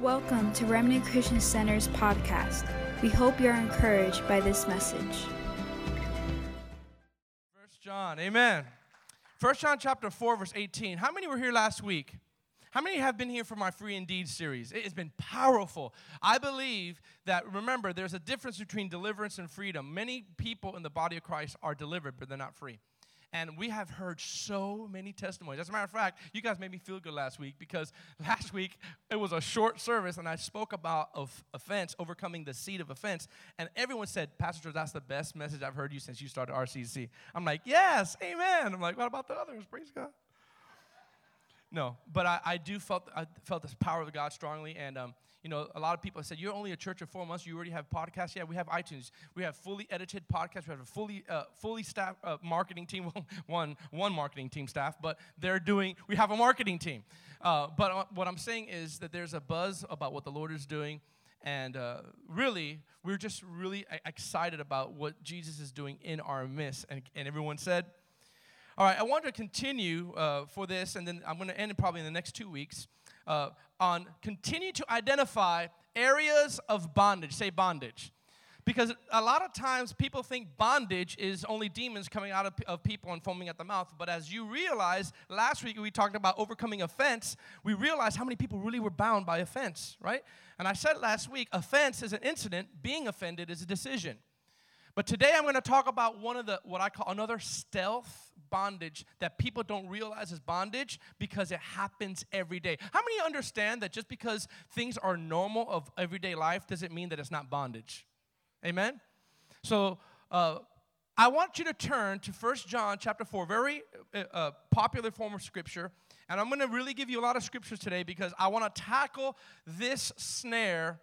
Welcome to Remnant Christian Center's podcast. We hope you're encouraged by this message. First John, amen. First John chapter 4, verse 18. How many were here last week? How many have been here for my Free Indeed series? It has been powerful. I believe that, remember, there's a difference between deliverance and freedom. Many people in the body of Christ are delivered, but they're not free. And we have heard so many testimonies. As a matter of fact, you guys made me feel good last week because last week it was a short service and I spoke about of offense, overcoming the seed of offense. And everyone said, Pastor that's the best message I've heard you since you started RCC. I'm like, yes, amen. I'm like, what about the others? Praise God. No, but I, I do felt I felt this power of God strongly, and um, you know, a lot of people said, You're only a church of four months. You already have podcasts. Yeah, we have iTunes. We have fully edited podcasts. We have a fully, uh, fully staff uh, marketing team. one, one marketing team staff, but they're doing, we have a marketing team. Uh, but uh, what I'm saying is that there's a buzz about what the Lord is doing. And uh, really, we're just really excited about what Jesus is doing in our midst. And, and everyone said, all right, I want to continue uh, for this, and then I'm going to end it probably in the next two weeks uh, on continue to identify areas of bondage. Say bondage. Because a lot of times people think bondage is only demons coming out of, of, people and foaming at the mouth. But as you realize, last week we talked about overcoming offense. We realized how many people really were bound by offense, right? And I said last week, offense is an incident, being offended is a decision. But today I'm going to talk about one of the, what I call another stealth bondage that people don't realize is bondage because it happens every day. How many understand that just because things are normal of everyday life doesn't mean that it's not bondage? Amen? So, uh, I want you to turn to First John chapter 4, very uh, uh, popular form of scripture. And I'm going to really give you a lot of scriptures today because I want to tackle this snare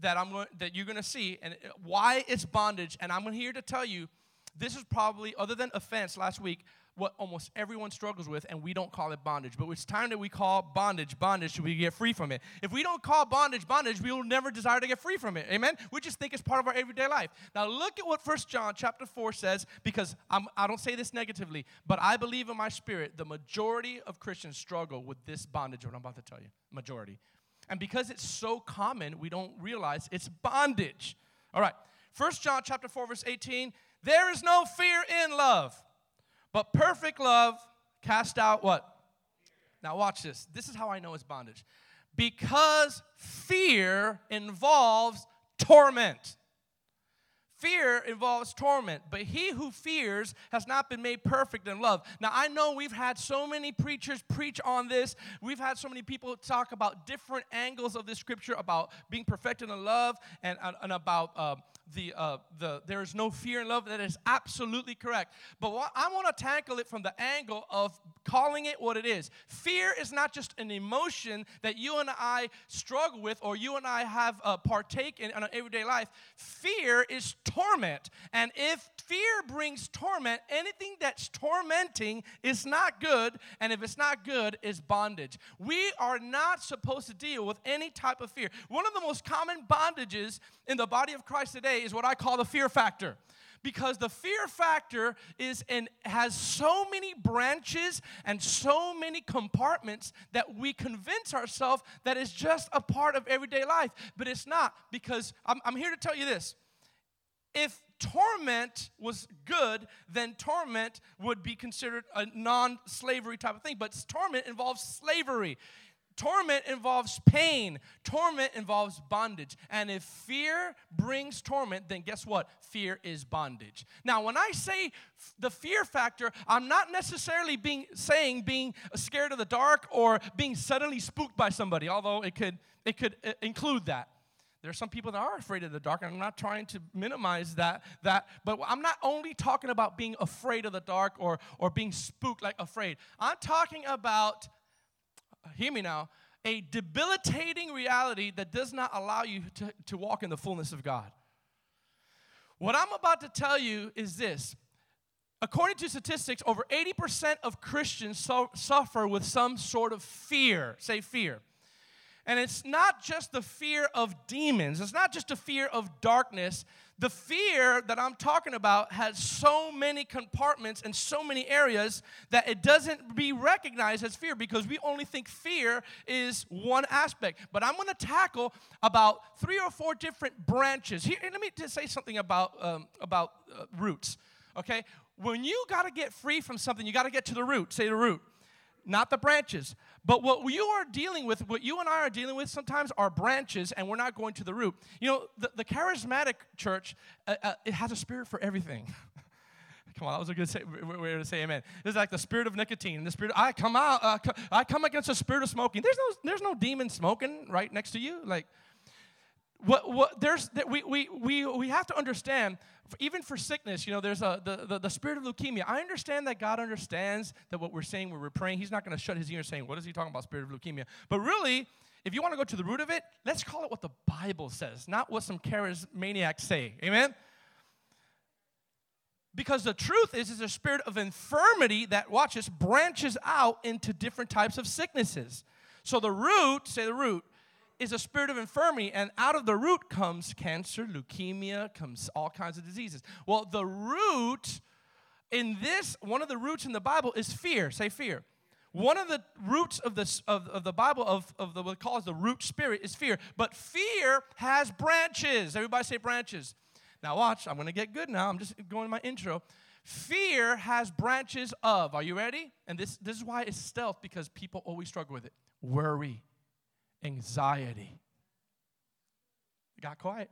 that I'm going, that you're going to see and uh, why it's bondage. And I'm here to tell you, this is probably other than offense last week, what almost everyone struggles with, and we don't call it bondage. But it's time that we call bondage bondage so we get free from it. If we don't call bondage bondage, we will never desire to get free from it. Amen? We just think it's part of our everyday life. Now look at what First John chapter 4 says, because I'm, I do not say this negatively, but I believe in my spirit the majority of Christians struggle with this bondage, what I'm about to tell you. Majority. And because it's so common, we don't realize it's bondage. All right. First John chapter 4 verse 18, there is no fear in love, but perfect love cast out what? Now watch this. This is how I know it's bondage. Because fear involves torment. Fear involves torment, but he who fears has not been made perfect in love. Now, I know we've had so many preachers preach on this. We've had so many people talk about different angles of this scripture about being perfected in love and, and about uh, the, uh, the there is no fear in love. That is absolutely correct. But what, I want to tackle it from the angle of calling it what it is. Fear is not just an emotion that you and I struggle with or you and I have uh, partake in, in our everyday life. Fear is torment. And if fear brings torment, anything that's tormenting is not good. And if it's not good, is bondage. We are not supposed to deal with any type of fear. One of the most common bondages in the body of Christ today is what I call the fear factor because the fear factor is and has so many branches and so many compartments that we convince ourselves that it's just a part of everyday life but it's not because I'm, I'm here to tell you this if torment was good, then torment would be considered a non slavery type of thing. But torment involves slavery. Torment involves pain. Torment involves bondage. And if fear brings torment, then guess what? Fear is bondage. Now, when I say f- the fear factor, I'm not necessarily being saying being scared of the dark or being suddenly spooked by somebody, although it could it could uh, include that. There are some people that are afraid of the dark, and I'm not trying to minimize that. That, but I'm not only talking about being afraid of the dark or or being spooked like afraid. I'm talking about hear me now, a debilitating reality that does not allow you to, to walk in the fullness of God. What I'm about to tell you is this. According to statistics, over 80% of Christians so, suffer with some sort of fear. Say fear. And it's not just the fear of demons, it's not just a fear of darkness. The fear that I'm talking about has so many compartments and so many areas that it doesn't be recognized as fear because we only think fear is one aspect. But I'm going to tackle about three or four different branches. Here, let me just say something about, um, about uh, roots. Okay? When you got to get free from something, you got to get to the root. Say the root not the branches. But what you are dealing with, what you and I are dealing with sometimes are branches, and we're not going to the root. You know, the, the charismatic church, uh, uh, it has a spirit for everything. Come on, that was a good say, way to say amen. It's like the spirit of nicotine. The spirit, I come out, uh, I come against the spirit of smoking. There's no, there's no demon smoking right next to you. Like, what, what, there's, we, we, we, we have to understand, even for sickness, you know, there's a, the, the, the spirit of leukemia. I understand that God understands that what we're saying we're praying, He's not going to shut His ears saying, What is He talking about, spirit of leukemia? But really, if you want to go to the root of it, let's call it what the Bible says, not what some charismaniacs say. Amen? Because the truth is, is a spirit of infirmity that, watch this, branches out into different types of sicknesses. So the root, say the root, is a spirit of infirmity, and out of the root comes cancer, leukemia, comes all kinds of diseases. Well, the root in this, one of the roots in the Bible is fear. Say fear. One of the roots of the, of, of the Bible, of, of the, what calls the root spirit, is fear. But fear has branches. Everybody say branches. Now, watch, I'm going to get good now. I'm just going to my intro. Fear has branches of, are you ready? And this, this is why it's stealth because people always struggle with it. Worry anxiety. It got quiet.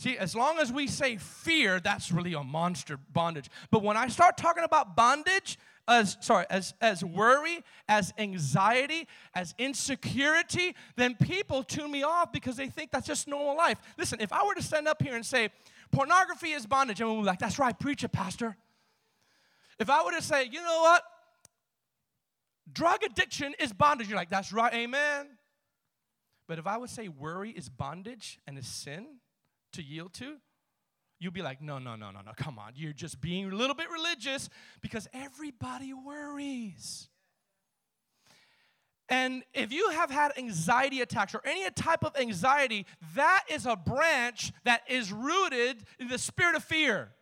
See, as long as we say fear, that's really a monster bondage. But when I start talking about bondage, as sorry, as as worry, as anxiety, as insecurity, then people tune me off because they think that's just normal life. Listen, if I were to stand up here and say pornography is bondage, and we're like, that's right, preach it, pastor. If I were to say, you know what? Drug addiction is bondage, you're like, that's right, amen. But if I would say worry is bondage and is sin to yield to, you'll be like, no, no, no, no, no, come on. You're just being a little bit religious because everybody worries. And if you have had anxiety attacks or any type of anxiety, that is a branch that is rooted in the spirit of fear.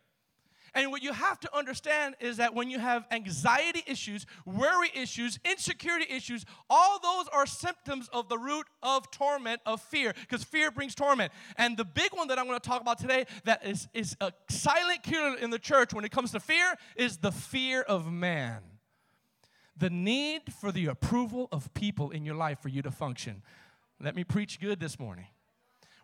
And what you have to understand is that when you have anxiety issues, worry issues, insecurity issues, all those are symptoms of the root of torment, of fear, because fear brings torment. And the big one that I'm going to talk about today that is, is a silent killer in the church when it comes to fear is the fear of man. The need for the approval of people in your life for you to function. Let me preach good this morning.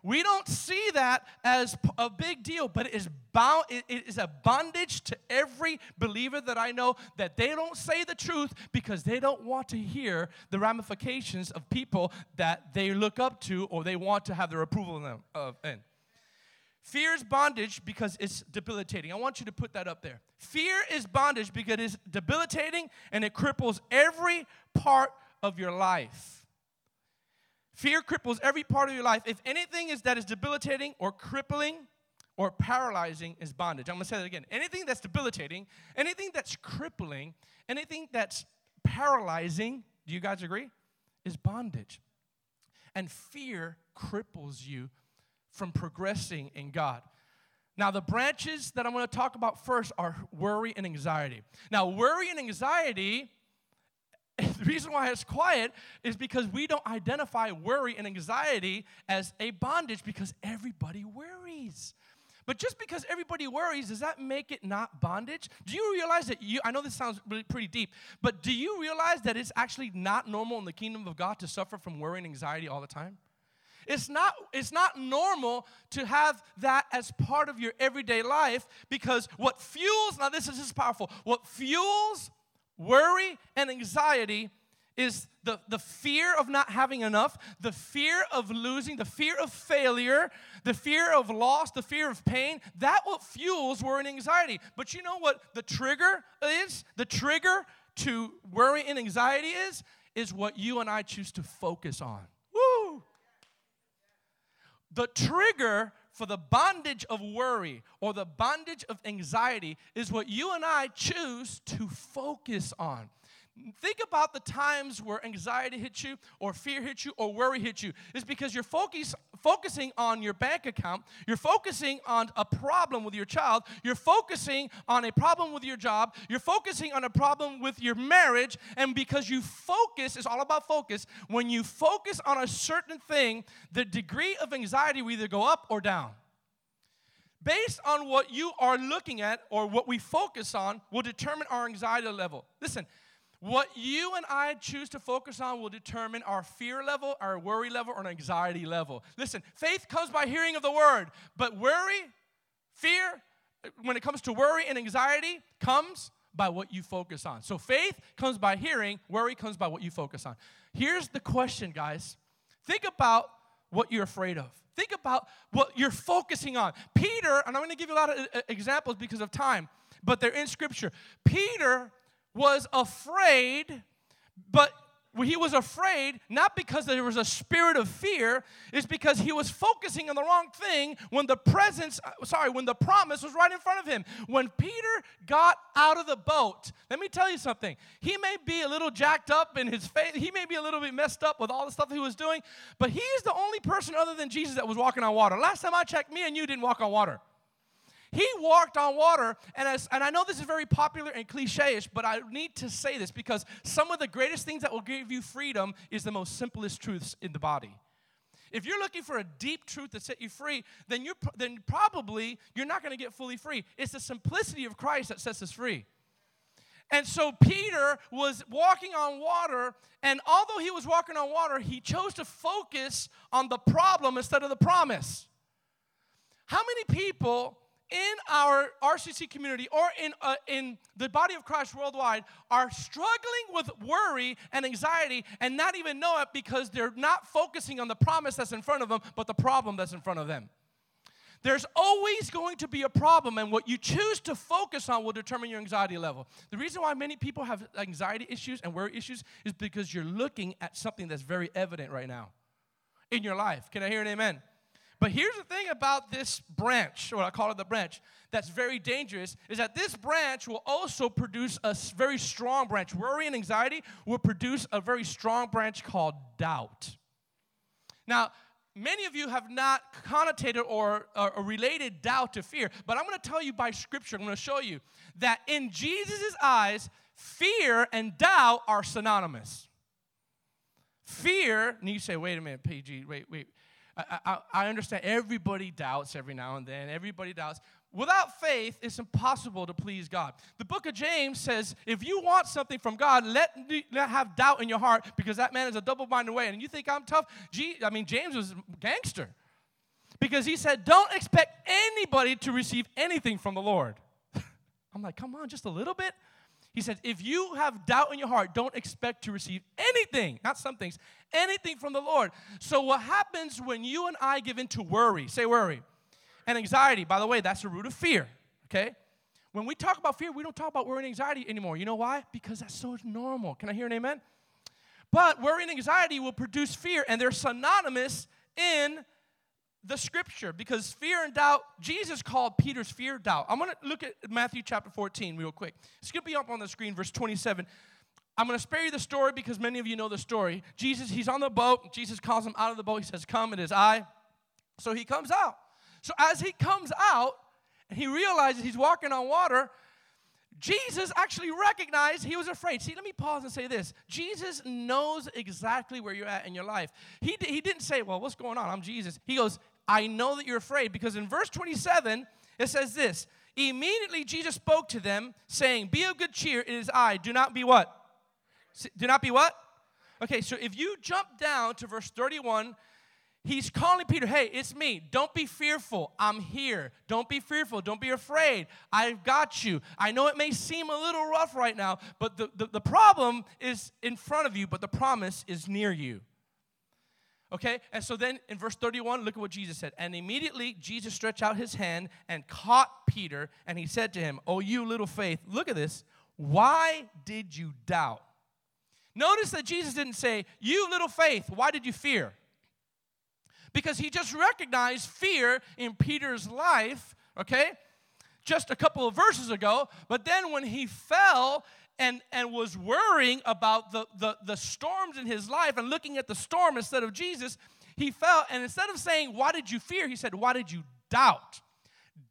We don't see that as a big deal, but it is, bound, it is a bondage to every believer that I know that they don't say the truth because they don't want to hear the ramifications of people that they look up to or they want to have their approval in. Them, of, in. Fear is bondage because it's debilitating. I want you to put that up there. Fear is bondage because it's debilitating and it cripples every part of your life. Fear cripples every part of your life. If anything is that is debilitating or crippling or paralyzing is bondage. I'm going to say that again. Anything that's debilitating, anything that's crippling, anything that's paralyzing, do you guys agree? Is bondage. And fear cripples you from progressing in God. Now, the branches that I'm going to talk about first are worry and anxiety. Now, worry and anxiety the reason why it's quiet is because we don't identify worry and anxiety as a bondage because everybody worries. But just because everybody worries, does that make it not bondage? Do you realize that you, I know this sounds really pretty deep, but do you realize that it's actually not normal in the kingdom of God to suffer from worry and anxiety all the time? It's not, it's not normal to have that as part of your everyday life because what fuels, now this is, this is powerful, what fuels Worry and anxiety is the, the fear of not having enough, the fear of losing, the fear of failure, the fear of loss, the fear of pain. That what fuels worry and anxiety. But you know what the trigger is? The trigger to worry and anxiety is is what you and I choose to focus on. Woo! The trigger for the bondage of worry or the bondage of anxiety is what you and I choose to focus on. Think about the times where anxiety hits you, or fear hits you, or worry hits you. It's because you're focus, focusing on your bank account, you're focusing on a problem with your child, you're focusing on a problem with your job, you're focusing on a problem with your marriage, and because you focus, it's all about focus. When you focus on a certain thing, the degree of anxiety will either go up or down based on what you are looking at or what we focus on will determine our anxiety level. Listen, what you and I choose to focus on will determine our fear level, our worry level, or anxiety level. Listen, faith comes by hearing of the word, but worry, fear, when it comes to worry and anxiety, comes by what you focus on. So faith comes by hearing, worry comes by what you focus on. Here's the question, guys. Think about what you're afraid of. Think about what you're focusing on. Peter, and I'm going to give you a lot of uh, examples because of time, but they're in scripture. Peter was afraid, but he was afraid not because there was a spirit of fear, it's because he was focusing on the wrong thing when the presence, uh, sorry, when the promise was right in front of him. When Peter got out of the boat, let me tell you something. He may be a little jacked up in his faith, he may be a little bit messed up with all the stuff he was doing, but he is the only person other than Jesus that was walking on water. Last time I checked, me and you didn't walk on water. He walked on water, and, as, and I know this is very popular and cliche ish, but I need to say this because some of the greatest things that will give you freedom is the most simplest truths in the body. If you're looking for a deep truth to set you free, then you're then probably you're not going to get fully free. It's the simplicity of Christ that sets us free. And so Peter was walking on water, and although he was walking on water, he chose to focus on the problem instead of the promise. How many people in our RCC community or in, uh, in the body of Christ worldwide are struggling with worry and anxiety and not even know it because they're not focusing on the promise that's in front of them, but the problem that's in front of them. There's always going to be a problem, and what you choose to focus on will determine your anxiety level. The reason why many people have anxiety issues and worry issues is because you're looking at something that's very evident right now in your life. Can I hear an amen? But here's the thing about this branch, or I call it the branch, that's very dangerous, is that this branch will also produce a very strong branch. Worry and anxiety will produce a very strong branch called doubt. Now, many of you have not connotated or, or, related doubt to fear, but I'm going to tell you by scripture, I'm going to show you that in Jesus' eyes, fear and doubt are synonymous. Fear, and you say, wait a minute, PG, wait, wait. I, I, I understand everybody doubts every now and then. Everybody doubts. Without faith, it's impossible to please God. The book of James says, if you want something from God, let not have doubt in your heart because that man is a double-minded way. And you think I'm tough? Gee, I mean, James was gangster because he said, don't expect anybody to receive anything from the Lord. I'm like, come on, just a little bit. He says, if you have doubt in your heart, don't expect to receive anything, not some things, anything from the Lord. So, what happens when you and I give in to worry? Say worry. And anxiety, by the way, that's the root of fear, okay? When we talk about fear, we don't talk about worry and anxiety anymore. You know why? Because that's so normal. Can I hear an amen? But worry and anxiety will produce fear, and they're synonymous in the scripture because fear and doubt, Jesus called Peter's fear doubt. I'm going to look at Matthew chapter 14 real quick. It's going to be up on the screen, verse 27. I'm going to spare you the story because many of you know the story. Jesus, he's on the boat. Jesus calls him out of the boat. He says, Come, it is I. So he comes out. So as he comes out, and he realizes he's walking on water, Jesus actually recognized he was afraid. See, let me pause and say this. Jesus knows exactly where you're at in your life. He, he didn't say, Well, what's going on? I'm Jesus. He goes, I know that you're afraid. Because in verse 27, it says this Immediately Jesus spoke to them, saying, Be of good cheer, it is I. Do not be what? Do not be what? Okay, so if you jump down to verse 31, he's calling Peter, Hey, it's me. Don't be fearful. I'm here. Don't be fearful. Don't be afraid. I've got you. I know it may seem a little rough right now, but the, the, the problem is in front of you, but the promise is near you. Okay, and so then in verse 31, look at what Jesus said. And immediately Jesus stretched out his hand and caught Peter, and he said to him, Oh, you little faith, look at this. Why did you doubt? Notice that Jesus didn't say, You little faith, why did you fear? Because he just recognized fear in Peter's life, okay, just a couple of verses ago. But then when he fell and, and was worrying about the, the, the storms in his life and looking at the storm instead of Jesus, he fell. And instead of saying, Why did you fear? He said, Why did you doubt?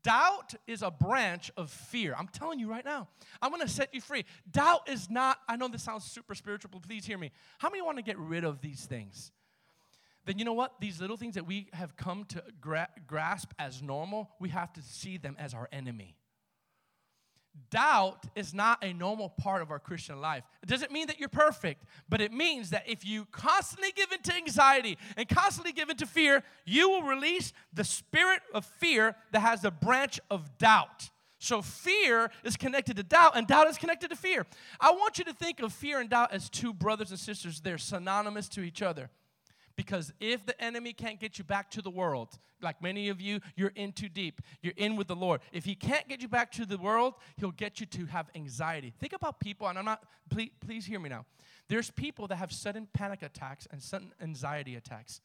Doubt is a branch of fear. I'm telling you right now. I'm going to set you free. Doubt is not, I know this sounds super spiritual, but please hear me. How many want to get rid of these things? Then you know what? These little things that we have come to gra- grasp as normal, we have to see them as our enemy. Doubt is not a normal part of our Christian life. It doesn't mean that you're perfect, but it means that if you constantly give into anxiety and constantly give into fear, you will release the spirit of fear that has a branch of doubt. So fear is connected to doubt, and doubt is connected to fear. I want you to think of fear and doubt as two brothers and sisters. They're synonymous to each other. Because if the enemy can't get you back to the world, like many of you, you're in too deep. You're in with the Lord. If he can't get you back to the world, he'll get you to have anxiety. Think about people, and I'm not, please, please hear me now. There's people that have sudden panic attacks and sudden anxiety attacks.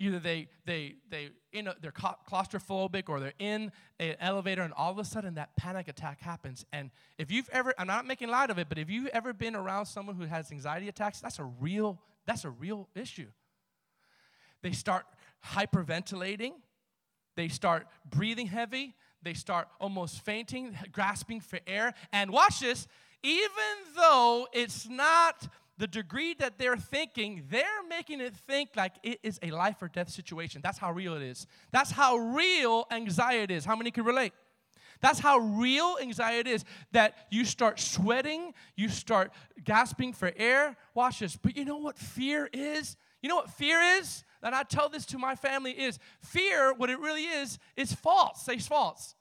Either they, they, they, in a, they're claustrophobic or they're in an elevator and all of a sudden that panic attack happens. And if you've ever, I'm not making light of it, but if you've ever been around someone who has anxiety attacks, that's a real, that's a real issue. They start hyperventilating. They start breathing heavy. They start almost fainting, grasping for air. And watch this, even though it's not the degree that they're thinking, they're making it think like it is a life or death situation. That's how real it is. That's how real anxiety is. How many can relate? That's how real anxiety is that you start sweating, you start gasping for air. Watch this. But you know what fear is? You know what fear is? And I tell this to my family is fear, what it really is, is false. Say false.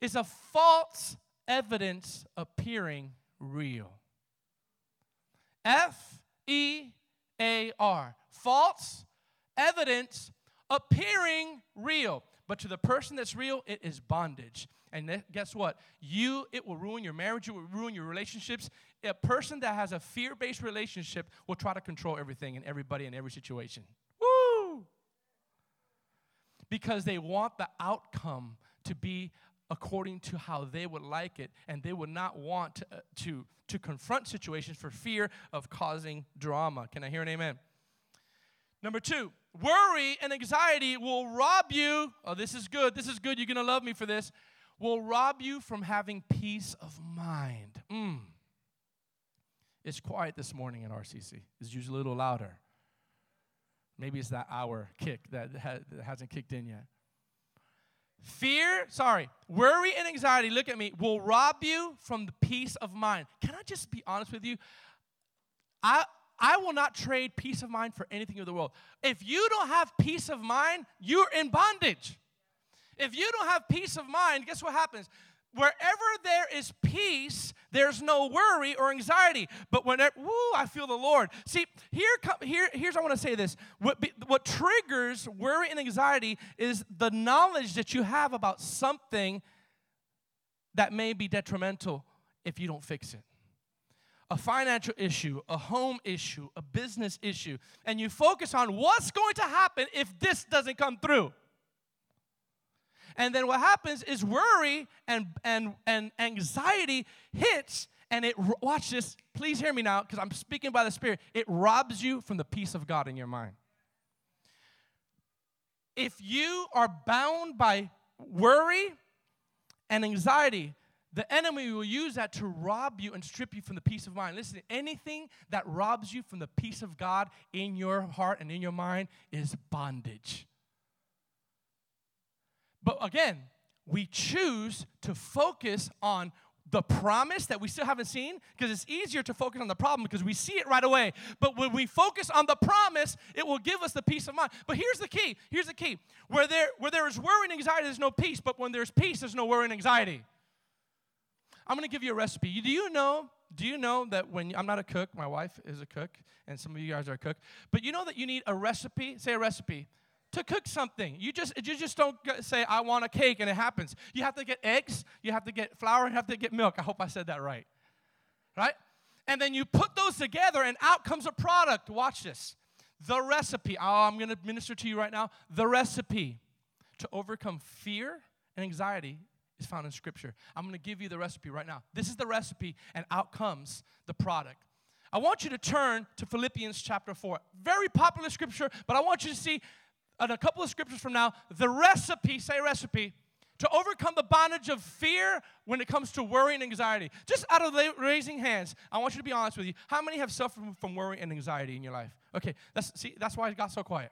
It's a false evidence appearing real. F E A R. False evidence appearing real. But to the person that's real, it is bondage. And guess what? You, it will ruin your marriage, it will ruin your relationships. A person that has a fear based relationship will try to control everything and everybody in every situation because they want the outcome to be according to how they would like it, and they would not want to, uh, to, to confront situations for fear of causing drama. Can I hear an amen? Number two, worry and anxiety will rob you. Oh, this is good. This is good. You're going to love me for this. Will rob you from having peace of mind. Mm. It's quiet this morning in RCC. It's usually a little louder. Maybe it's that hour kick that, ha- that hasn't kicked in yet. Fear, sorry, worry and anxiety, look at me, will rob you from the peace of mind. Can I just be honest with you? I, I will not trade peace of mind for anything in the world. If you don't have peace of mind, you're in bondage. If you don't have peace of mind, guess what happens? Wherever there is peace, there's no worry or anxiety. But whenever, woo, I feel the Lord. See, here, come, here, here's I want to say this. What, what triggers worry and anxiety is the knowledge that you have about something that may be detrimental if you don't fix it. A financial issue, a home issue, a business issue, and you focus on what's going to happen if this doesn't come through. And then what happens is worry and, and, and anxiety hits, and it, watch this, please hear me now, because I'm speaking by the Spirit. It robs you from the peace of God in your mind. If you are bound by worry and anxiety, the enemy will use that to rob you and strip you from the peace of mind. Listen, anything that robs you from the peace of God in your heart and in your mind is bondage. But again, we choose to focus on the promise that we still haven't seen because it's easier to focus on the problem because we see it right away. But when we focus on the promise, it will give us the peace of mind. But here's the key. Here's the key. Where there where there is worry and anxiety, there's no peace. But when there's peace, there's no worry and anxiety. I'm going to give you a recipe. Do you know? Do you know that when I'm not a cook, my wife is a cook, and some of you guys are a cook. But you know that you need a recipe. Say a recipe to cook something. You just you just don't say I want a cake and it happens. You have to get eggs, you have to get flour, you have to get milk. I hope I said that right. Right? And then you put those together and out comes a product. Watch this. The recipe. Oh, I'm going to minister to you right now. The recipe to overcome fear and anxiety is found in Scripture. I'm going to give you the recipe right now. This is the recipe, and out comes the product. I want you to turn to Philippians chapter 4. Very popular scripture, but I want you to see in a couple of scriptures from now the recipe, say recipe, to overcome the bondage of fear when it comes to worry and anxiety. Just out of raising hands, I want you to be honest with you. How many have suffered from worry and anxiety in your life? Okay, that's see, that's why it got so quiet.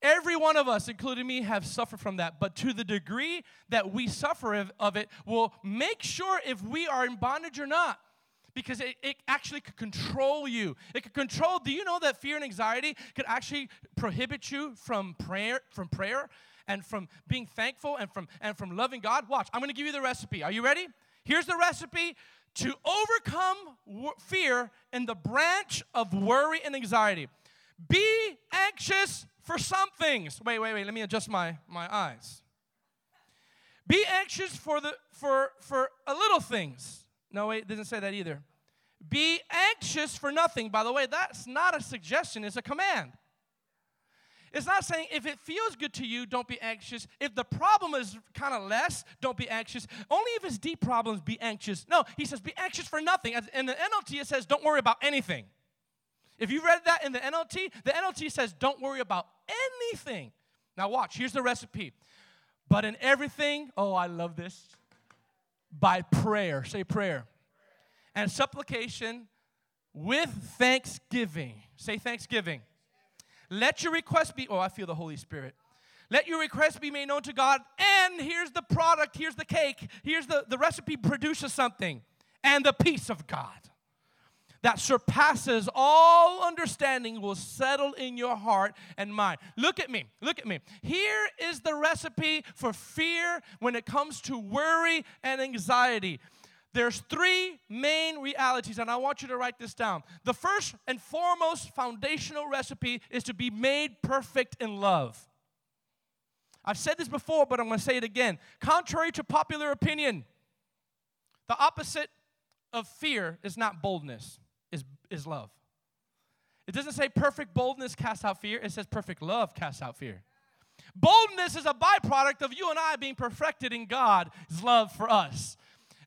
Every one of us, including me, have suffered from that. But to the degree that we suffer of it, will make sure if we are in bondage or not. Because it, it actually could control you. It could control. Do you know that fear and anxiety could actually prohibit you from prayer, from prayer, and from being thankful and from and from loving God? Watch. I'm going to give you the recipe. Are you ready? Here's the recipe to overcome fear in the branch of worry and anxiety. Be anxious for some things. Wait, wait, wait. Let me adjust my, my eyes. Be anxious for the for for a little things. No, wait, it doesn't say that either. Be anxious for nothing. By the way, that's not a suggestion, it's a command. It's not saying if it feels good to you, don't be anxious. If the problem is kind of less, don't be anxious. Only if it's deep problems, be anxious. No, he says be anxious for nothing. In the NLT, it says don't worry about anything. If you read that in the NLT, the NLT says, don't worry about anything. Now, watch, here's the recipe. But in everything, oh, I love this, by prayer, say prayer, and supplication with thanksgiving. Say thanksgiving. Let your request be, oh, I feel the Holy Spirit. Let your request be made known to God. And here's the product, here's the cake, here's the, the recipe produces something. And the peace of God that surpasses all understanding will settle in your heart and mind. Look at me. Look at me. Here is the recipe for fear when it comes to worry and anxiety. There's three main realities, and I want you to write this down. The first and foremost foundational recipe is to be made perfect in love. I've said this before, but I'm going to say it again. Contrary to popular opinion, the opposite of fear is not boldness is, is love. It doesn't say perfect boldness casts out fear, it says perfect love casts out fear. Boldness is a byproduct of you and I being perfected in God's love for us.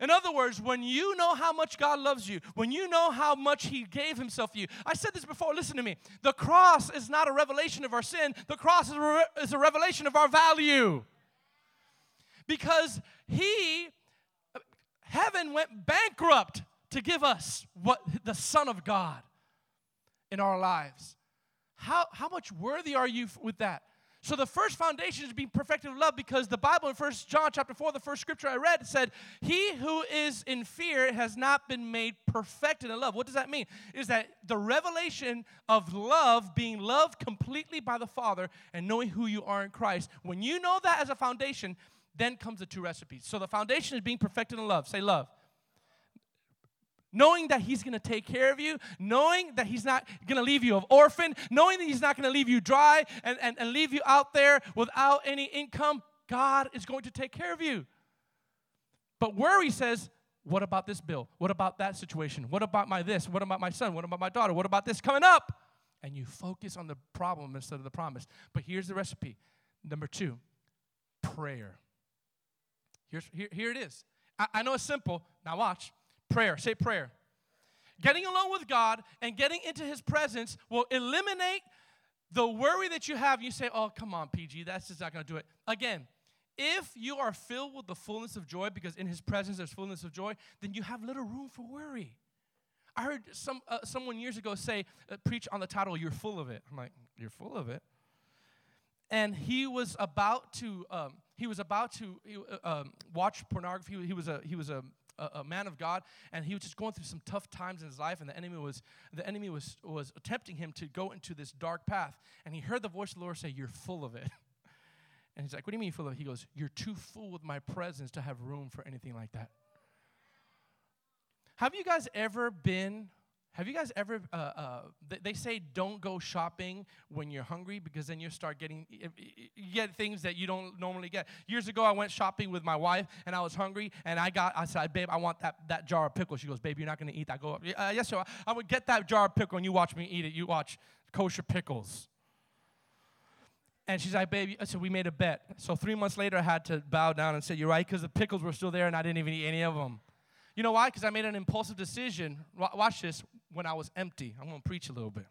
In other words, when you know how much God loves you, when you know how much He gave Himself for you, I said this before, listen to me. The cross is not a revelation of our sin, the cross is a, re- is a revelation of our value. Because He, heaven went bankrupt to give us what the Son of God in our lives. How, how much worthy are you with that? So the first foundation is being perfected in love because the Bible in First John chapter 4, the first scripture I read said, He who is in fear has not been made perfected in love. What does that mean? Is that the revelation of love, being loved completely by the Father and knowing who you are in Christ. When you know that as a foundation, then comes the two recipes. So the foundation is being perfected in love. Say love knowing that He's going to take care of you, knowing that He's not going to leave you an orphan, knowing that He's not going to leave you dry and, and, and leave you out there without any income, God is going to take care of you. But worry says, what about this bill? What about that situation? What about my this? What about my son? What about my daughter? What about this coming up? And you focus on the problem instead of the promise. But here's the recipe. Number two, prayer. Here's, here, here it is. I, I know it's simple. Now watch. Prayer. Say prayer. Getting alone with God and getting into His presence will eliminate the worry that you have. You say, oh, come on, PG, that's just not going to do it. Again, if you are filled with the fullness of joy, because in His presence there's fullness of joy, then you have little room for worry. I heard some uh, someone years ago say, uh, preach on the title, You're Full of It. I'm like, You're full of it? And he was about to, um, he was about to uh, um, watch pornography. He was a, he was a a, a, man of God, and he was just going through some tough times in his life, and the enemy was the enemy was was tempting him to go into this dark path. And he heard the voice of the Lord say, "You're full of it." And he's like, "What do you mean full of it?" He goes, "You're too full with my presence to have room for anything like that." Have you guys ever been have you guys ever, uh, uh, they say don't go shopping when you're hungry because then you start getting, you get things that you don't normally get. Years ago, I went shopping with my wife and I was hungry and I got, I said, babe, I want that, that jar of pickles. She goes, babe, you're not going to eat that. I go, uh, yes, sir. I would get that jar of pickle and you watch me eat it. You watch kosher pickles. And she's like, baby, so we made a bet. So three months later, I had to bow down and say, you're right, because the pickles were still there and I didn't even eat any of them. You know why? Because I made an impulsive decision. Watch this. When I was empty, I'm going to preach a little bit.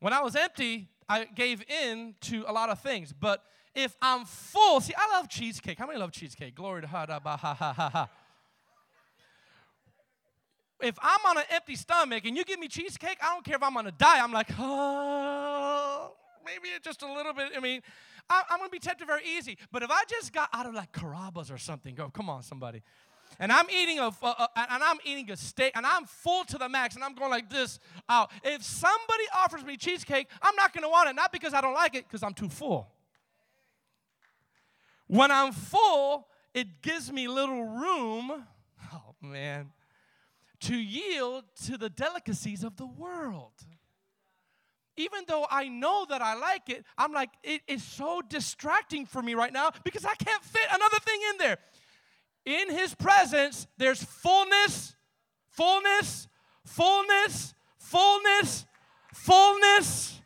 When I was empty, I gave in to a lot of things. But if I'm full, see, I love cheesecake. How many love cheesecake? Glory to ha. If I'm on an empty stomach and you give me cheesecake, I don't care if I'm gonna die. I'm like, oh, maybe just a little bit. I mean, I, am gonna be tempted very easy. But if I just got out of like Carrabba's or something, go, come on, somebody and I'm eating a, uh, and I'm eating a steak, and I'm full to the max, and I'm going like this out. If somebody offers me cheesecake, I'm not going to want it, not because I don't like it, because I'm too full. When I'm full, it gives me little room, oh man, to yield to the delicacies of the world. Even though I know that I like it, I'm like, it is so distracting for me right now because I can't fit another thing in there in his presence, there's fullness, fullness, fullness, fullness, fullness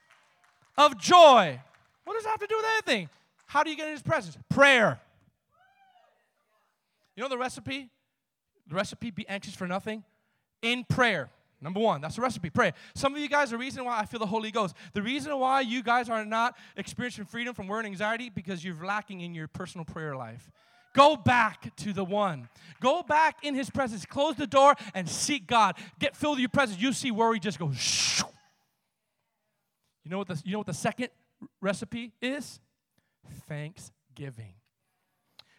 of joy. What does that have to do with anything? How do you get in his presence? Prayer. You know the recipe? The recipe be anxious for nothing? In prayer. Number one, that's the recipe. Pray. Some of you guys, the reason why I feel the Holy Ghost, the reason why you guys are not experiencing freedom from worry and anxiety, because you're lacking in your personal prayer life. Go back to the one. Go back in his presence. Close the door and seek God. Get filled with your presence. You see worry just goes. Shoo. You know what the, you know what the second recipe is? Thanksgiving.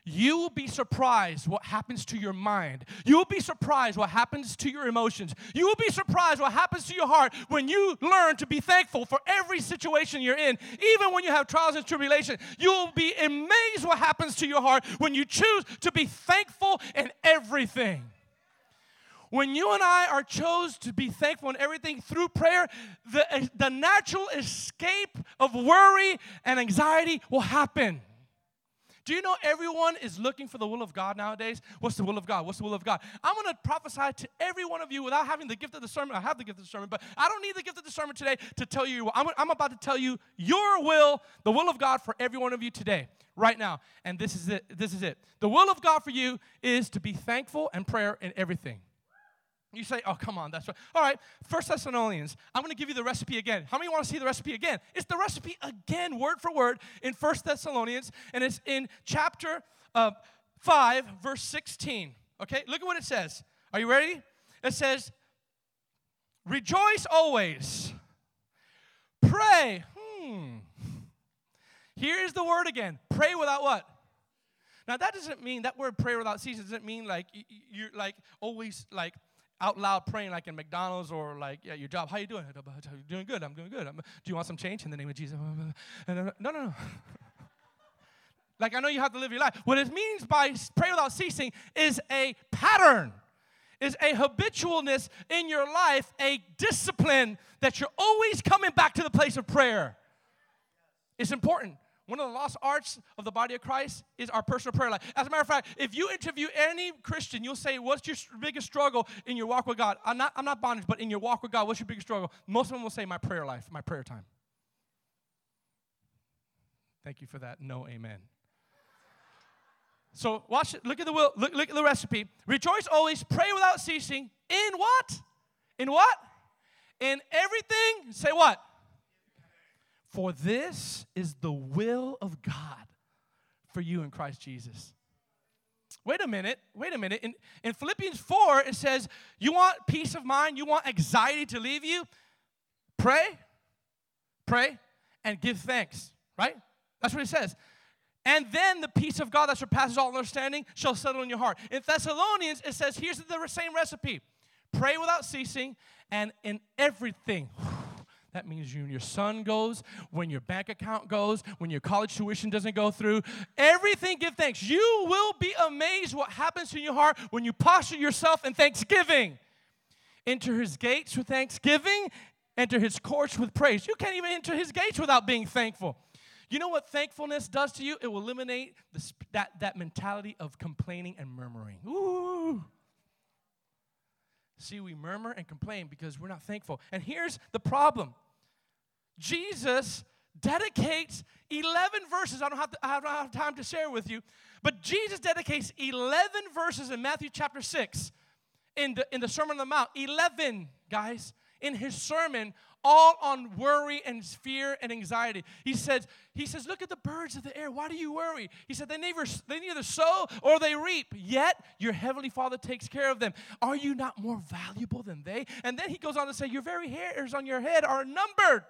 You will be surprised what happens to your mind. You will be surprised what happens to your emotions. You will be surprised what happens to your heart when you learn to be thankful for every situation you're in. Even when you have trials and tribulation, you will be amazed what happens to your heart when you choose to be thankful in everything. When you and I are chose to be thankful in everything through prayer, the, the natural escape of worry and anxiety will happen. Do you know everyone is looking for the will of God nowadays? What's the will of God? What's the will of God? I'm going to prophesy to every one of you without having the gift of the discernment. I have the gift of the discernment, but I don't need the gift of the discernment today to tell you. I'm, I'm about to tell you your will, the will of God for every one of you today, right now. And this is it. This is it. The will of God for you is to be thankful and prayer in everything. You say, oh, come on, that's right. All right, First Thessalonians, I'm going to give you the recipe again. How many want to see the recipe again? It's the recipe again, word for word, in First Thessalonians, and it's in chapter uh, 5, verse 16. Okay, look at what it says. Are you ready? It says, rejoice always, pray. Hmm. Here's the word again pray without what? Now that doesn't mean that word pray without ceasing doesn't mean like you're like always like out loud praying like in McDonald's or like yeah, your job. How you doing? You're doing good. I'm doing good. I'm, do you want some change in the name of Jesus? No, no, no. like I know you have to live your life. What it means by pray without ceasing is a pattern, is a habitualness in your life, a discipline that you're always coming back to the place of prayer. It's important. One of the lost arts of the body of Christ is our personal prayer life. As a matter of fact, if you interview any Christian, you'll say, What's your biggest struggle in your walk with God? I'm not, I'm not bondage, but in your walk with God, what's your biggest struggle? Most of them will say, My prayer life, my prayer time. Thank you for that. No, amen. So watch it. Look at the will. Look, look at the recipe. Rejoice always. Pray without ceasing. In what? In what? In everything. Say what? For this is the will of God for you in Christ Jesus. Wait a minute, wait a minute. In, in Philippians 4, it says, You want peace of mind, you want anxiety to leave you? Pray, pray, and give thanks, right? That's what it says. And then the peace of God that surpasses all understanding shall settle in your heart. In Thessalonians, it says, Here's the same recipe pray without ceasing, and in everything. That means when your son goes, when your bank account goes, when your college tuition doesn't go through. Everything give thanks. You will be amazed what happens in your heart when you posture yourself in thanksgiving. Enter his gates with thanksgiving, enter his courts with praise. You can't even enter his gates without being thankful. You know what thankfulness does to you? It will eliminate the, that, that mentality of complaining and murmuring. Ooh. See, we murmur and complain because we're not thankful. And here's the problem Jesus dedicates 11 verses. I don't, have to, I don't have time to share with you, but Jesus dedicates 11 verses in Matthew chapter 6 in the, in the Sermon on the Mount. 11, guys, in his sermon all on worry and fear and anxiety. He says, he says, look at the birds of the air. Why do you worry? He said, they neither, they neither sow or they reap, yet your heavenly Father takes care of them. Are you not more valuable than they? And then he goes on to say, your very hairs on your head are numbered.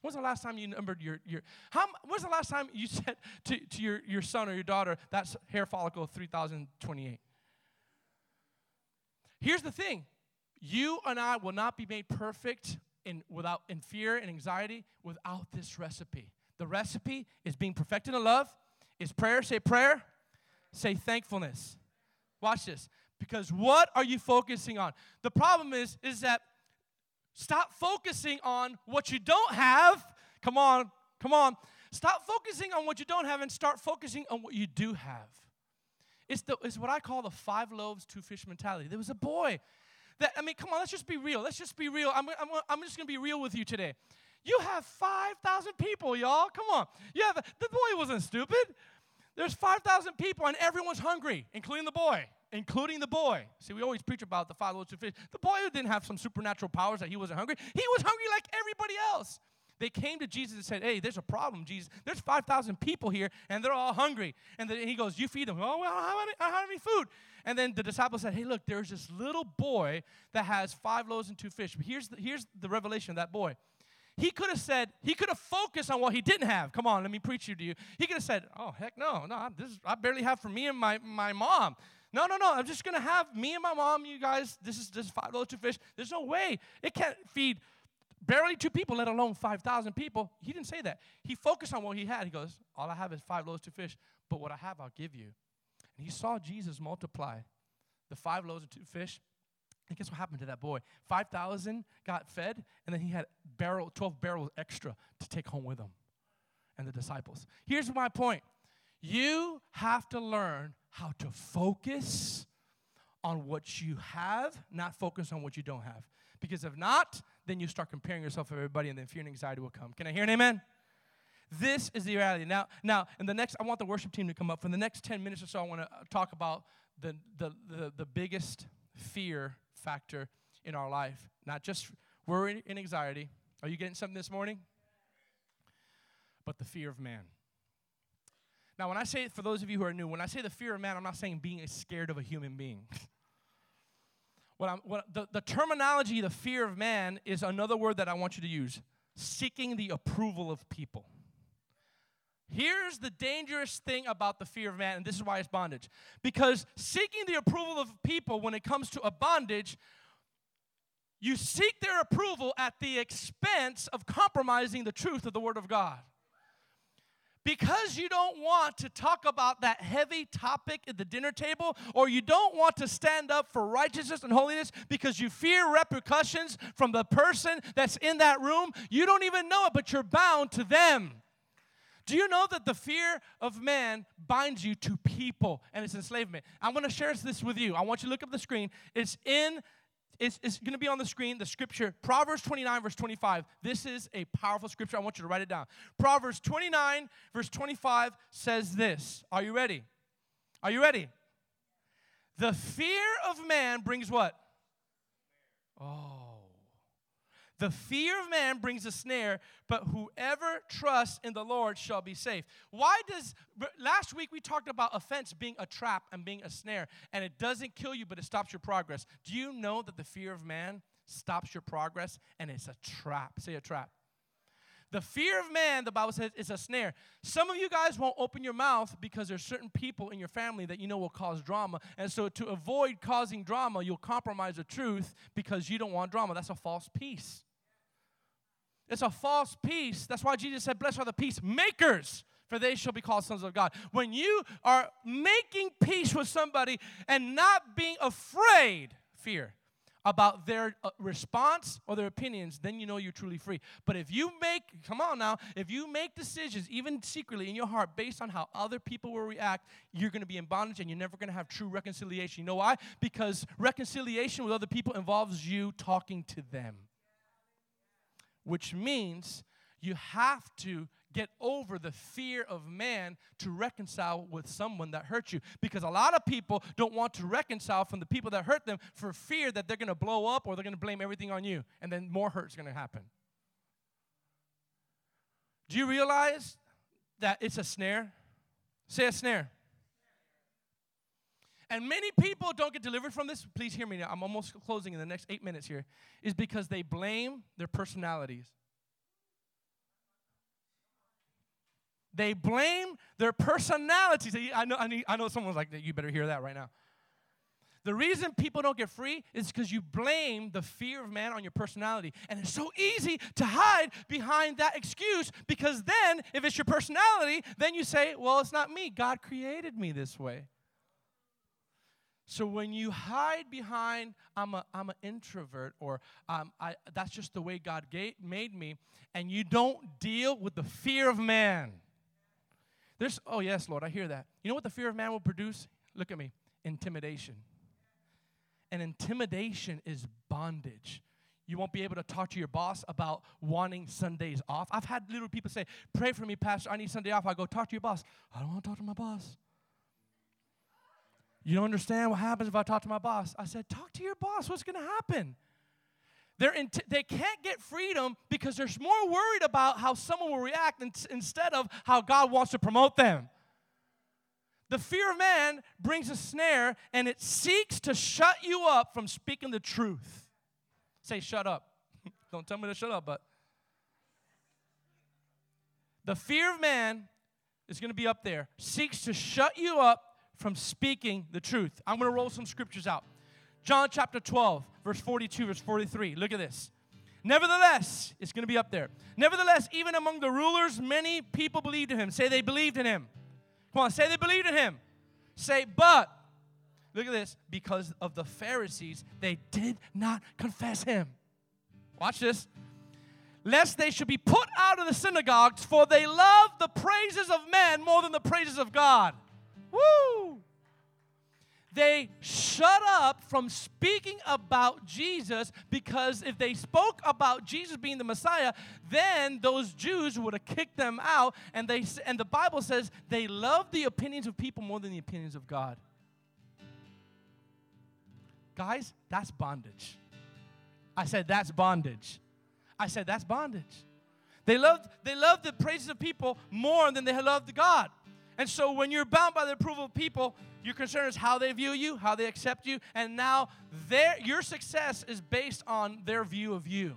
When's the last time you numbered your, your how, when's the last time you said to, to your, your son or your daughter, that's hair follicle 3028? Here's the thing. You and I will not be made perfect in, without, in fear and anxiety without this recipe. The recipe is being perfected in love, is prayer. Say prayer. Say thankfulness. Watch this. Because what are you focusing on? The problem is, is that stop focusing on what you don't have. Come on, come on. Stop focusing on what you don't have and start focusing on what you do have. It's, the, it's what I call the five loaves, two fish mentality. There was a boy that, I mean, come on, let's just be real. Let's just be real. I'm, I'm, I'm just going to be real with you today. You have 5,000 people, y'all. Come on. You have, the boy wasn't stupid. There's 5,000 people, and everyone's hungry, including the boy. Including the boy. See, we always preach about the five loaves of fish. The boy who didn't have some supernatural powers that he wasn't hungry. He was hungry like everybody else. They came to Jesus and said, Hey, there's a problem, Jesus. There's 5,000 people here, and they're all hungry. And then he goes, You feed them. Oh, well, I don't have any, food. And then the disciples said, Hey, look, there's this little boy that has five loaves and two fish. But here's the, here's the revelation of that boy. He could have said, he could have focused on what he didn't have. Come on, let me preach you to you. He could have said, Oh, heck no, no, this is, I barely have for me and my, my mom. No, no, no. I'm just gonna have me and my mom, you guys. This is just five loaves, two fish. There's no way. It can't feed barely two people, let alone 5,000 people. He didn't say that. He focused on what he had. He goes, All I have is five loaves, two fish, but what I have, I'll give you. And he saw Jesus multiply the five loaves and two fish. And guess what happened to that boy? 5,000 got fed, and then he had barrel, 12 barrels extra to take home with him and the disciples. Here's my point you have to learn how to focus on what you have, not focus on what you don't have. Because if not, then you start comparing yourself to everybody, and then fear and anxiety will come. Can I hear an amen? This is the reality. Now, now, in the next, I want the worship team to come up. For the next 10 minutes or so, I want to uh, talk about the, the, the, the biggest fear factor in our life. Not just worry and anxiety. Are you getting something this morning? But the fear of man. Now, when I say, it for those of you who are new, when I say the fear of man, I'm not saying being scared of a human being. what I'm, what, the, the terminology, the fear of man, is another word that I want you to use seeking the approval of people. Here's the dangerous thing about the fear of man, and this is why it's bondage. Because seeking the approval of people when it comes to a bondage, you seek their approval at the expense of compromising the truth of the Word of God. Because you don't want to talk about that heavy topic at the dinner table, or you don't want to stand up for righteousness and holiness because you fear repercussions from the person that's in that room, you don't even know it, but you're bound to them. Do you know that the fear of man binds you to people and it's enslavement? I'm to share this with you. I want you to look up the screen. It's in it's, it's going to be on the screen, the scripture, Proverbs 29, verse 25. This is a powerful scripture. I want you to write it down. Proverbs 29, verse 25 says this. Are you ready? Are you ready? The fear of man brings what? Oh. The fear of man brings a snare, but whoever trusts in the Lord shall be safe. Why does, last week we talked about offense being a trap and being a snare, and it doesn't kill you, but it stops your progress. Do you know that the fear of man stops your progress and it's a trap? Say a trap. The fear of man, the Bible says, is a snare. Some of you guys won't open your mouth because there's certain people in your family that you know will cause drama. And so to avoid causing drama, you'll compromise the truth because you don't want drama. That's a false peace. It's a false peace. That's why Jesus said, Blessed are the peacemakers, for they shall be called sons of God. When you are making peace with somebody and not being afraid, fear, about their uh, response or their opinions, then you know you're truly free. But if you make, come on now, if you make decisions, even secretly in your heart, based on how other people will react, you're going to be in bondage and you're never going to have true reconciliation. You know why? Because reconciliation with other people involves you talking to them which means You have to get over the fear of man to reconcile with someone that hurt you. Because a lot of people don't want to reconcile from the people that hurt them for fear that they're going to blow up or they're going to blame everything on you. And then more hurt's going to happen. Do you realize that it's a snare? Say a snare. And many people don't get delivered from this. Please hear me now. I'm almost closing in the next eight minutes here. Is because they blame their personalities. They blame their personalities. I know, I, need, I know someone's like, you better hear that right now. The reason people don't get free is because you blame the fear of man on your personality. And it's so easy to hide behind that excuse because then, if it's your personality, then you say, well, it's not me. God created me this way. So when you hide behind, I'm, a, I'm an introvert, or um, I, that's just the way God made me, and you don't deal with the fear of man. There's, oh, yes, Lord, I hear that. You know what the fear of man will produce? Look at me intimidation. And intimidation is bondage. You won't be able to talk to your boss about wanting Sundays off. I've had little people say, Pray for me, Pastor, I need Sunday off. I go, Talk to your boss. I don't want to talk to my boss. You don't understand what happens if I talk to my boss. I said, Talk to your boss. What's going to happen? They're t- they can't get freedom because they're more worried about how someone will react in- instead of how God wants to promote them. The fear of man brings a snare and it seeks to shut you up from speaking the truth. Say, shut up. Don't tell me to shut up, but the fear of man is going to be up there, seeks to shut you up from speaking the truth. I'm going to roll some scriptures out. John chapter 12, verse 42, verse 43. Look at this. Nevertheless, it's going to be up there. Nevertheless, even among the rulers, many people believed in him. Say they believed in him. Come on, say they believed in him. Say, but, look at this, because of the Pharisees, they did not confess him. Watch this. Lest they should be put out of the synagogues, for they love the praises of men more than the praises of God. Woo! They shut up from speaking about Jesus because if they spoke about Jesus being the Messiah, then those Jews would have kicked them out. And, they, and the Bible says they love the opinions of people more than the opinions of God. Guys, that's bondage. I said, that's bondage. I said, that's bondage. They loved, they loved the praises of people more than they loved God. And so when you're bound by the approval of people, your concern is how they view you, how they accept you, and now their, your success is based on their view of you.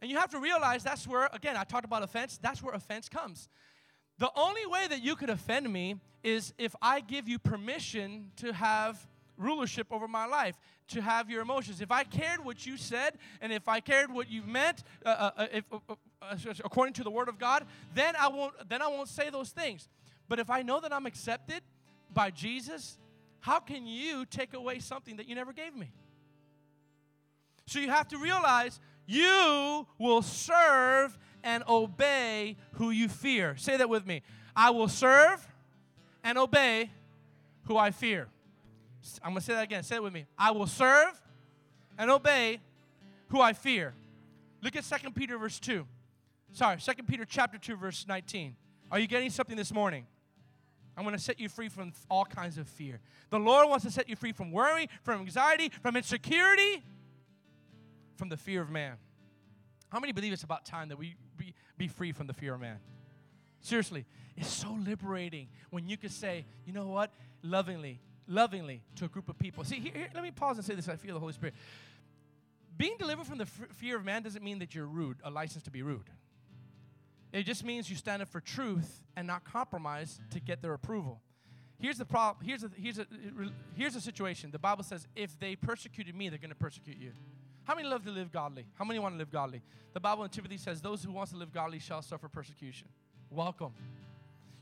And you have to realize that's where, again, I talked about offense, that's where offense comes. The only way that you could offend me is if I give you permission to have rulership over my life, to have your emotions. If I cared what you said and if I cared what you meant, uh, uh, uh if, uh, uh, uh, according to the Word of God, then I won't. Then I won't say those things. But if I know that I'm accepted by Jesus, how can you take away something that you never gave me? So you have to realize you will serve and obey who you fear. Say that with me. I will serve and obey who I fear. I'm going to say that again. Say it with me. I will serve and obey who I fear. Look at 2 Peter verse 2. Sorry, 2 Peter chapter 2 verse 19. Are you getting something this morning? I'm going to set you free from all kinds of fear. The Lord wants to set you free from worry, from anxiety, from insecurity, from the fear of man. How many believe it's about time that we be, be free from the fear of man? Seriously, it's so liberating when you can say, you know what, lovingly, lovingly to a group of people. See, here, here, let me pause and say this. I feel the Holy Spirit. Being delivered from the f- fear of man doesn't mean that you're rude, a license to be rude. It just means you stand up for truth and not compromise to get their approval. Here's the problem. Here's a, here's a, here's a situation. The Bible says, if they persecuted me, they're going to persecute you. How many love to live godly? How many want to live godly? The Bible in Timothy says, those who want to live godly shall suffer persecution. Welcome.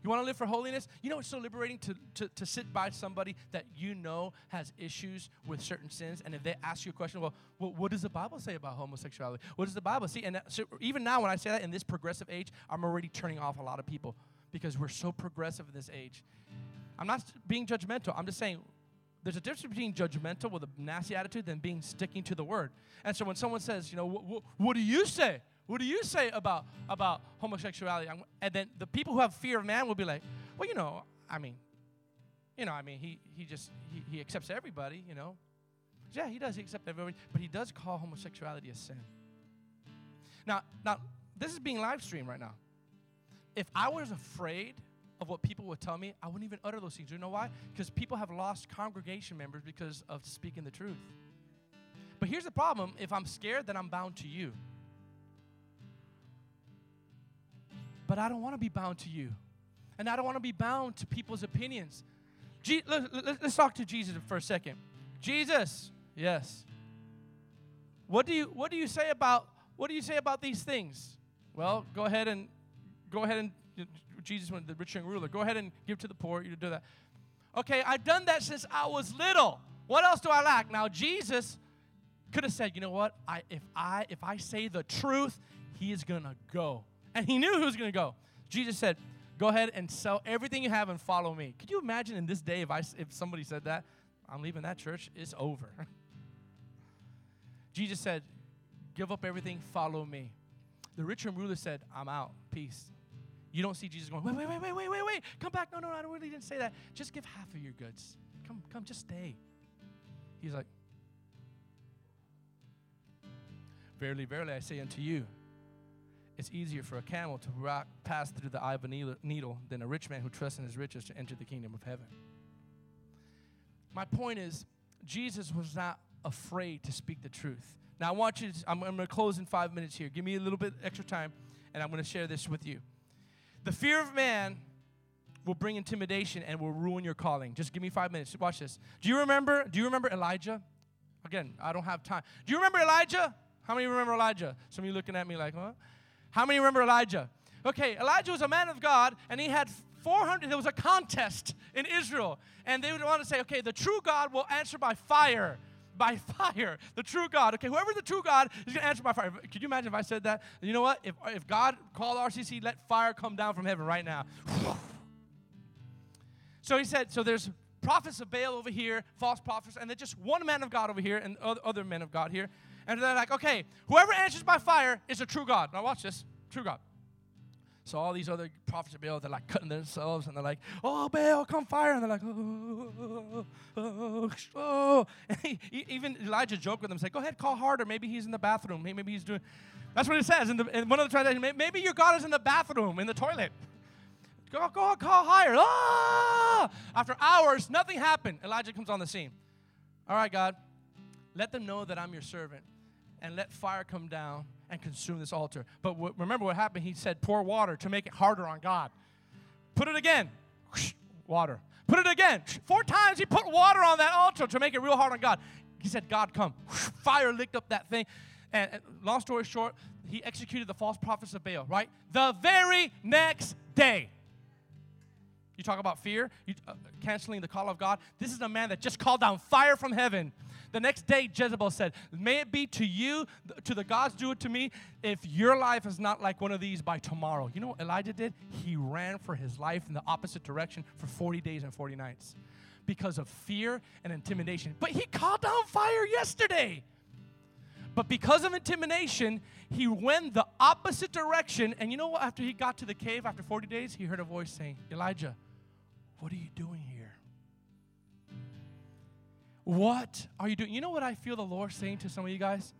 You want to live for holiness? You know it's so liberating to, to, to sit by somebody that you know has issues with certain sins, and if they ask you a question, well, well what does the Bible say about homosexuality? What does the Bible see? And so even now, when I say that in this progressive age, I'm already turning off a lot of people because we're so progressive in this age. I'm not being judgmental. I'm just saying there's a difference between judgmental with a nasty attitude than being sticking to the word. And so when someone says, you know, what do you say? What do you say about about homosexuality? And then the people who have fear of man will be like, well, you know, I mean, you know, I mean, he he just he, he accepts everybody, you know. Yeah, he does. He accepts everybody, but he does call homosexuality a sin. Now, now this is being live streamed right now. If I was afraid of what people would tell me, I wouldn't even utter those things. You know why? Because people have lost congregation members because of speaking the truth. But here's the problem if I'm scared, then I'm bound to you. But I don't want to be bound to you. And I don't want to be bound to people's opinions. Je- let, us talk to Jesus for a second. Jesus, yes. What do you what do you say about what do you say about these things? Well, go ahead and go ahead and Jesus went to the rich young ruler. Go ahead and give to the poor. You do that. Okay, I've done that since I was little. What else do I lack? Now Jesus could have said, you know what? I if I if I say the truth, he is gonna go. And he knew he was gonna go. Jesus said, Go ahead and sell everything you have and follow me. Could you imagine in this day if I if somebody said that? I'm leaving that church, it's over. Jesus said, Give up everything, follow me. The rich young ruler said, I'm out. Peace. You don't see Jesus going, wait, wait, wait, wait, wait, wait, wait. Come back. No, No, no, I really didn't say that. Just give half of your goods. Come, come, just stay. He's like, Verily, verily, I say unto you, it's easier for a camel to rock, pass through the eye of a needle than a rich man who trusts in his riches to enter the kingdom of heaven. My point is, Jesus was not afraid to speak the truth. Now, I want you to, I'm, I'm going to close in five minutes here. Give me a little bit extra time, and I'm going to share this with you. The fear of man will bring intimidation and will ruin your calling. Just give me five minutes. Watch this. Do you remember? Do you remember Elijah? Again, I don't have time. Do you remember Elijah? How many remember Elijah? Some of you looking at me like, huh? How many remember Elijah? Okay, Elijah was a man of God, and he had 400. There was a contest in Israel, and they would want to say, okay, the true God will answer by fire. By fire, the true God. Okay, whoever the true God is going to answer by fire. Could you imagine if I said that? You know what? If, if God called RCC, let fire come down from heaven right now. so he said, so there's prophets of Baal over here, false prophets, and then just one man of God over here, and other men of God here. And they're like, okay, whoever answers by fire is a true God. Now watch this, true God. So all these other prophets of Baal, they're like cutting themselves, and they're like, "Oh, Baal, come fire!" And they're like, "Oh, oh, oh." And he, even Elijah joked with them, say, "Go ahead, call harder. Maybe he's in the bathroom. Maybe he's doing." That's what it says in, the, in one of the translations. Maybe your God is in the bathroom, in the toilet. Go, go, call higher. Ah! After hours, nothing happened. Elijah comes on the scene. All right, God, let them know that I'm your servant and let fire come down and consume this altar. But w- remember what happened? He said, pour water to make it harder on God. Put it again. Water. Put it again. Four times he put water on that altar to make it real hard on God. He said, God, come. Fire licked up that thing. And, and long story short, he executed the false prophets of Baal, right? The very next day. You talk about fear, you, uh, canceling the call of God. This is a man that just called down fire from heaven the next day, Jezebel said, May it be to you, to the gods, do it to me, if your life is not like one of these by tomorrow. You know what Elijah did? He ran for his life in the opposite direction for 40 days and 40 nights because of fear and intimidation. But he called down fire yesterday. But because of intimidation, he went the opposite direction. And you know what? After he got to the cave after 40 days, he heard a voice saying, Elijah, what are you doing here? What are you doing? You know what I feel the Lord saying to some of you guys?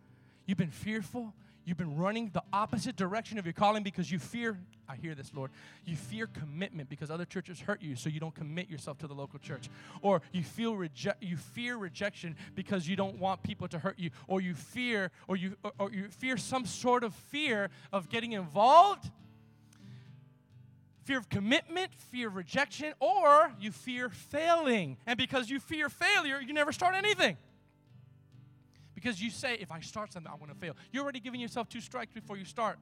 You've been fearful. You've been running the opposite direction of your calling because you fear, I hear this, Lord. You fear commitment because other churches hurt you, so you don't commit yourself to the local church. Or you feel reject you fear rejection because you don't want people to hurt you. Or you fear, or you or, or you fear some sort of fear of getting involved fear of commitment, fear of rejection, or you fear failing. And because you fear failure, you never start anything. Because you say, if I start something, I'm going to fail. You're already giving yourself two strikes before you start.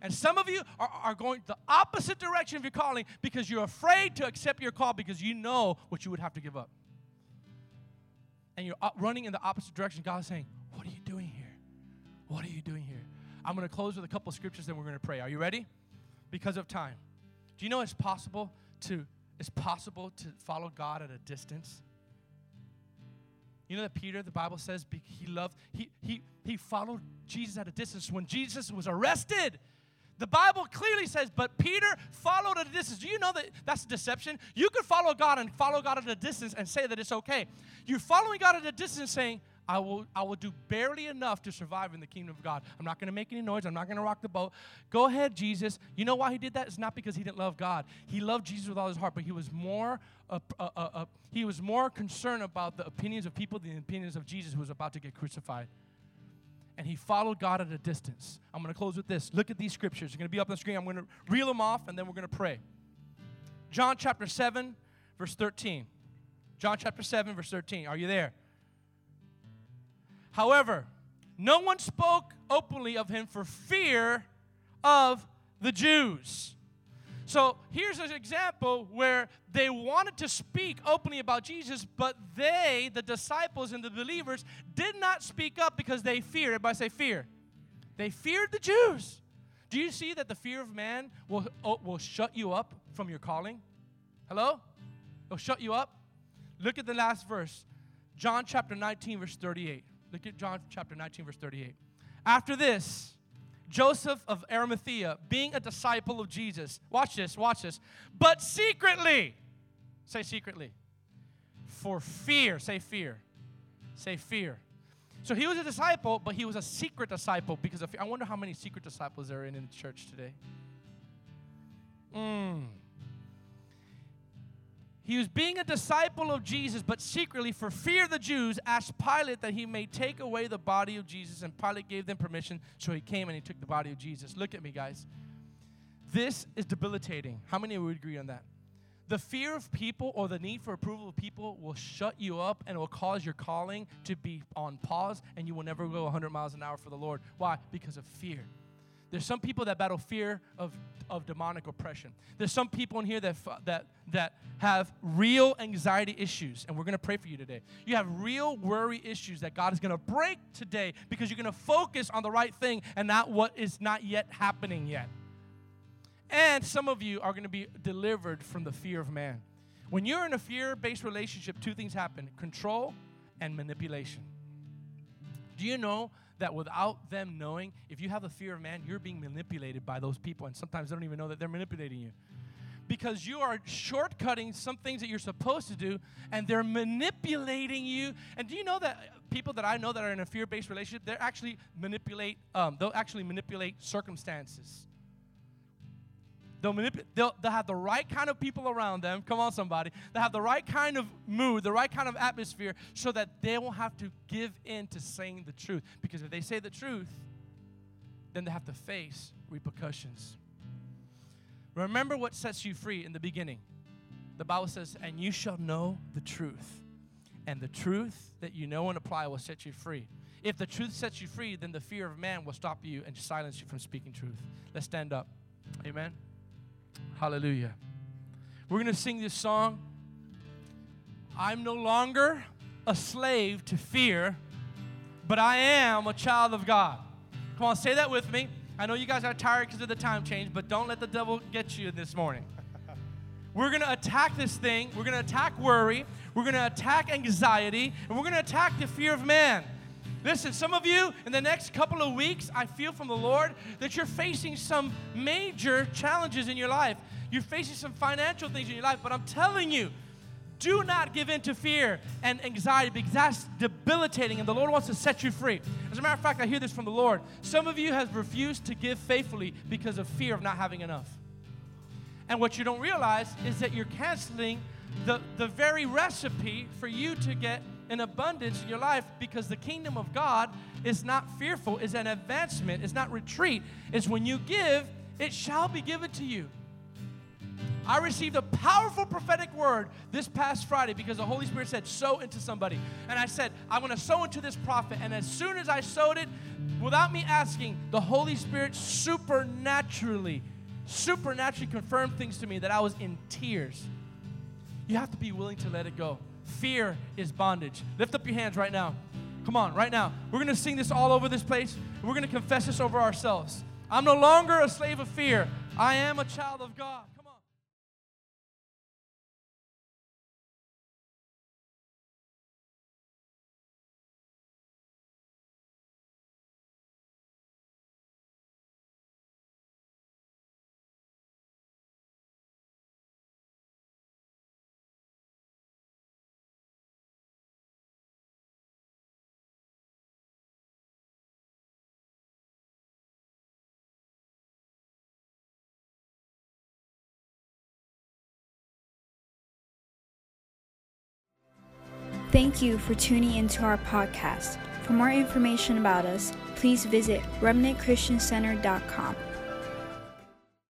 And some of you are, are going the opposite direction of your calling because you're afraid to accept your call because you know what you would have to give up. And you're running in the opposite direction. God's saying, What are you doing here? What are you doing here? I'm going to close with a couple scriptures, then we're going to pray. Are you ready? Because of time. Do you know it's possible to it's possible to follow God at a distance? You know that Peter, the Bible says, he loved, he, he, he followed Jesus at a distance. When Jesus was arrested, the Bible clearly says, but Peter followed at a distance. Do you know that that's a deception? You could follow God and follow God at a distance and say that it's okay. You're following God at a distance saying, I will, I will do barely enough to survive in the kingdom of God. I'm not going to make any noise. I'm not going to rock the boat. Go ahead, Jesus. You know why he did that? It's not because he didn't love God. He loved Jesus with all his heart, but he was more, uh, uh, uh, uh he was more concerned about the opinions of people than the opinions of Jesus who was about to get crucified and he followed God at a distance. I'm going to close with this. Look at these scriptures. They're going to be up on the screen. I'm going to reel them off and then we're going to pray. John chapter 7, verse 13. John chapter 7, verse 13. Are you there? However, no one spoke openly of him for fear of the Jews. So here's an example where they wanted to speak openly about Jesus, but they, the disciples and the believers, did not speak up because they feared. Everybody say fear. They feared the Jews. Do you see that the fear of man will, oh, will shut you up from your calling? Hello? It'll shut you up. Look at the last verse. John chapter 19, verse 38. Look at John chapter 19, verse 38. After this, Joseph of Arimathea, being a disciple of Jesus. Watch this, watch this. But secretly, say secretly, for fear, say fear, say fear. So he was a disciple, but he was a secret disciple because of fear. I wonder how many secret disciples there are in, the church today. Mm. He was being a disciple of Jesus, but secretly, for fear of the Jews, asked Pilate that he may take away the body of Jesus. And Pilate gave them permission, so he came and he took the body of Jesus. Look at me, guys. This is debilitating. How many would agree on that? The fear of people or the need for approval of people will shut you up and will cause your calling to be on pause, and you will never go 100 miles an hour for the Lord. Why? Because of fear. There's some people that battle fear of, of demonic oppression. There's some people in here that, that, that have real anxiety issues, and we're going to pray for you today. You have real worry issues that God is going to break today because you're going to focus on the right thing and not what is not yet happening yet. And some of you are going to be delivered from the fear of man. When you're in a fear based relationship, two things happen control and manipulation. Do you know that without them knowing, if you have a fear of man, you're being manipulated by those people, and sometimes they don't even know that they're manipulating you. Because you are shortcutting some things that you're supposed to do, and they're manipulating you. And do you know that people that I know that are in a fear-based relationship, they actually manipulate. Um, they'll actually manipulate circumstances. They'll, they'll, they'll have the right kind of people around them. Come on, somebody. They'll have the right kind of mood, the right kind of atmosphere, so that they won't have to give in to saying the truth. Because if they say the truth, then they have to face repercussions. Remember what sets you free in the beginning. The Bible says, and you shall know the truth. And the truth that you know and apply will set you free. If the truth sets you free, then the fear of man will stop you and silence you from speaking truth. Let's stand up. Amen. Hallelujah. We're going to sing this song. I'm no longer a slave to fear, but I am a child of God. Come on, say that with me. I know you guys are tired because of the time change, but don't let the devil get you this morning. We're going to attack this thing. We're going to attack worry. We're going to attack anxiety. And we're going to attack the fear of man. Listen, some of you in the next couple of weeks, I feel from the Lord that you're facing some major challenges in your life. You're facing some financial things in your life, but I'm telling you, do not give in to fear and anxiety because that's debilitating and the Lord wants to set you free. As a matter of fact, I hear this from the Lord. Some of you have refused to give faithfully because of fear of not having enough. And what you don't realize is that you're canceling the, the very recipe for you to get an abundance in your life because the kingdom of God is not fearful, it's an advancement, it's not retreat. It's when you give, it shall be given to you. I received a powerful prophetic word this past Friday because the Holy Spirit said, sow into somebody. And I said, I'm going to sow into this prophet. And as soon as I sowed it, without me asking, the Holy Spirit supernaturally, supernaturally confirmed things to me that I was in tears. You have to be willing to let it go. Fear is bondage. Lift up your hands right now. Come on, right now. We're going to sing this all over this place. We're going to confess this over ourselves. I'm no longer a slave of fear. I am a child of God. Thank you for tuning into our podcast. For more information about us, please visit remnantchristiancenter.com.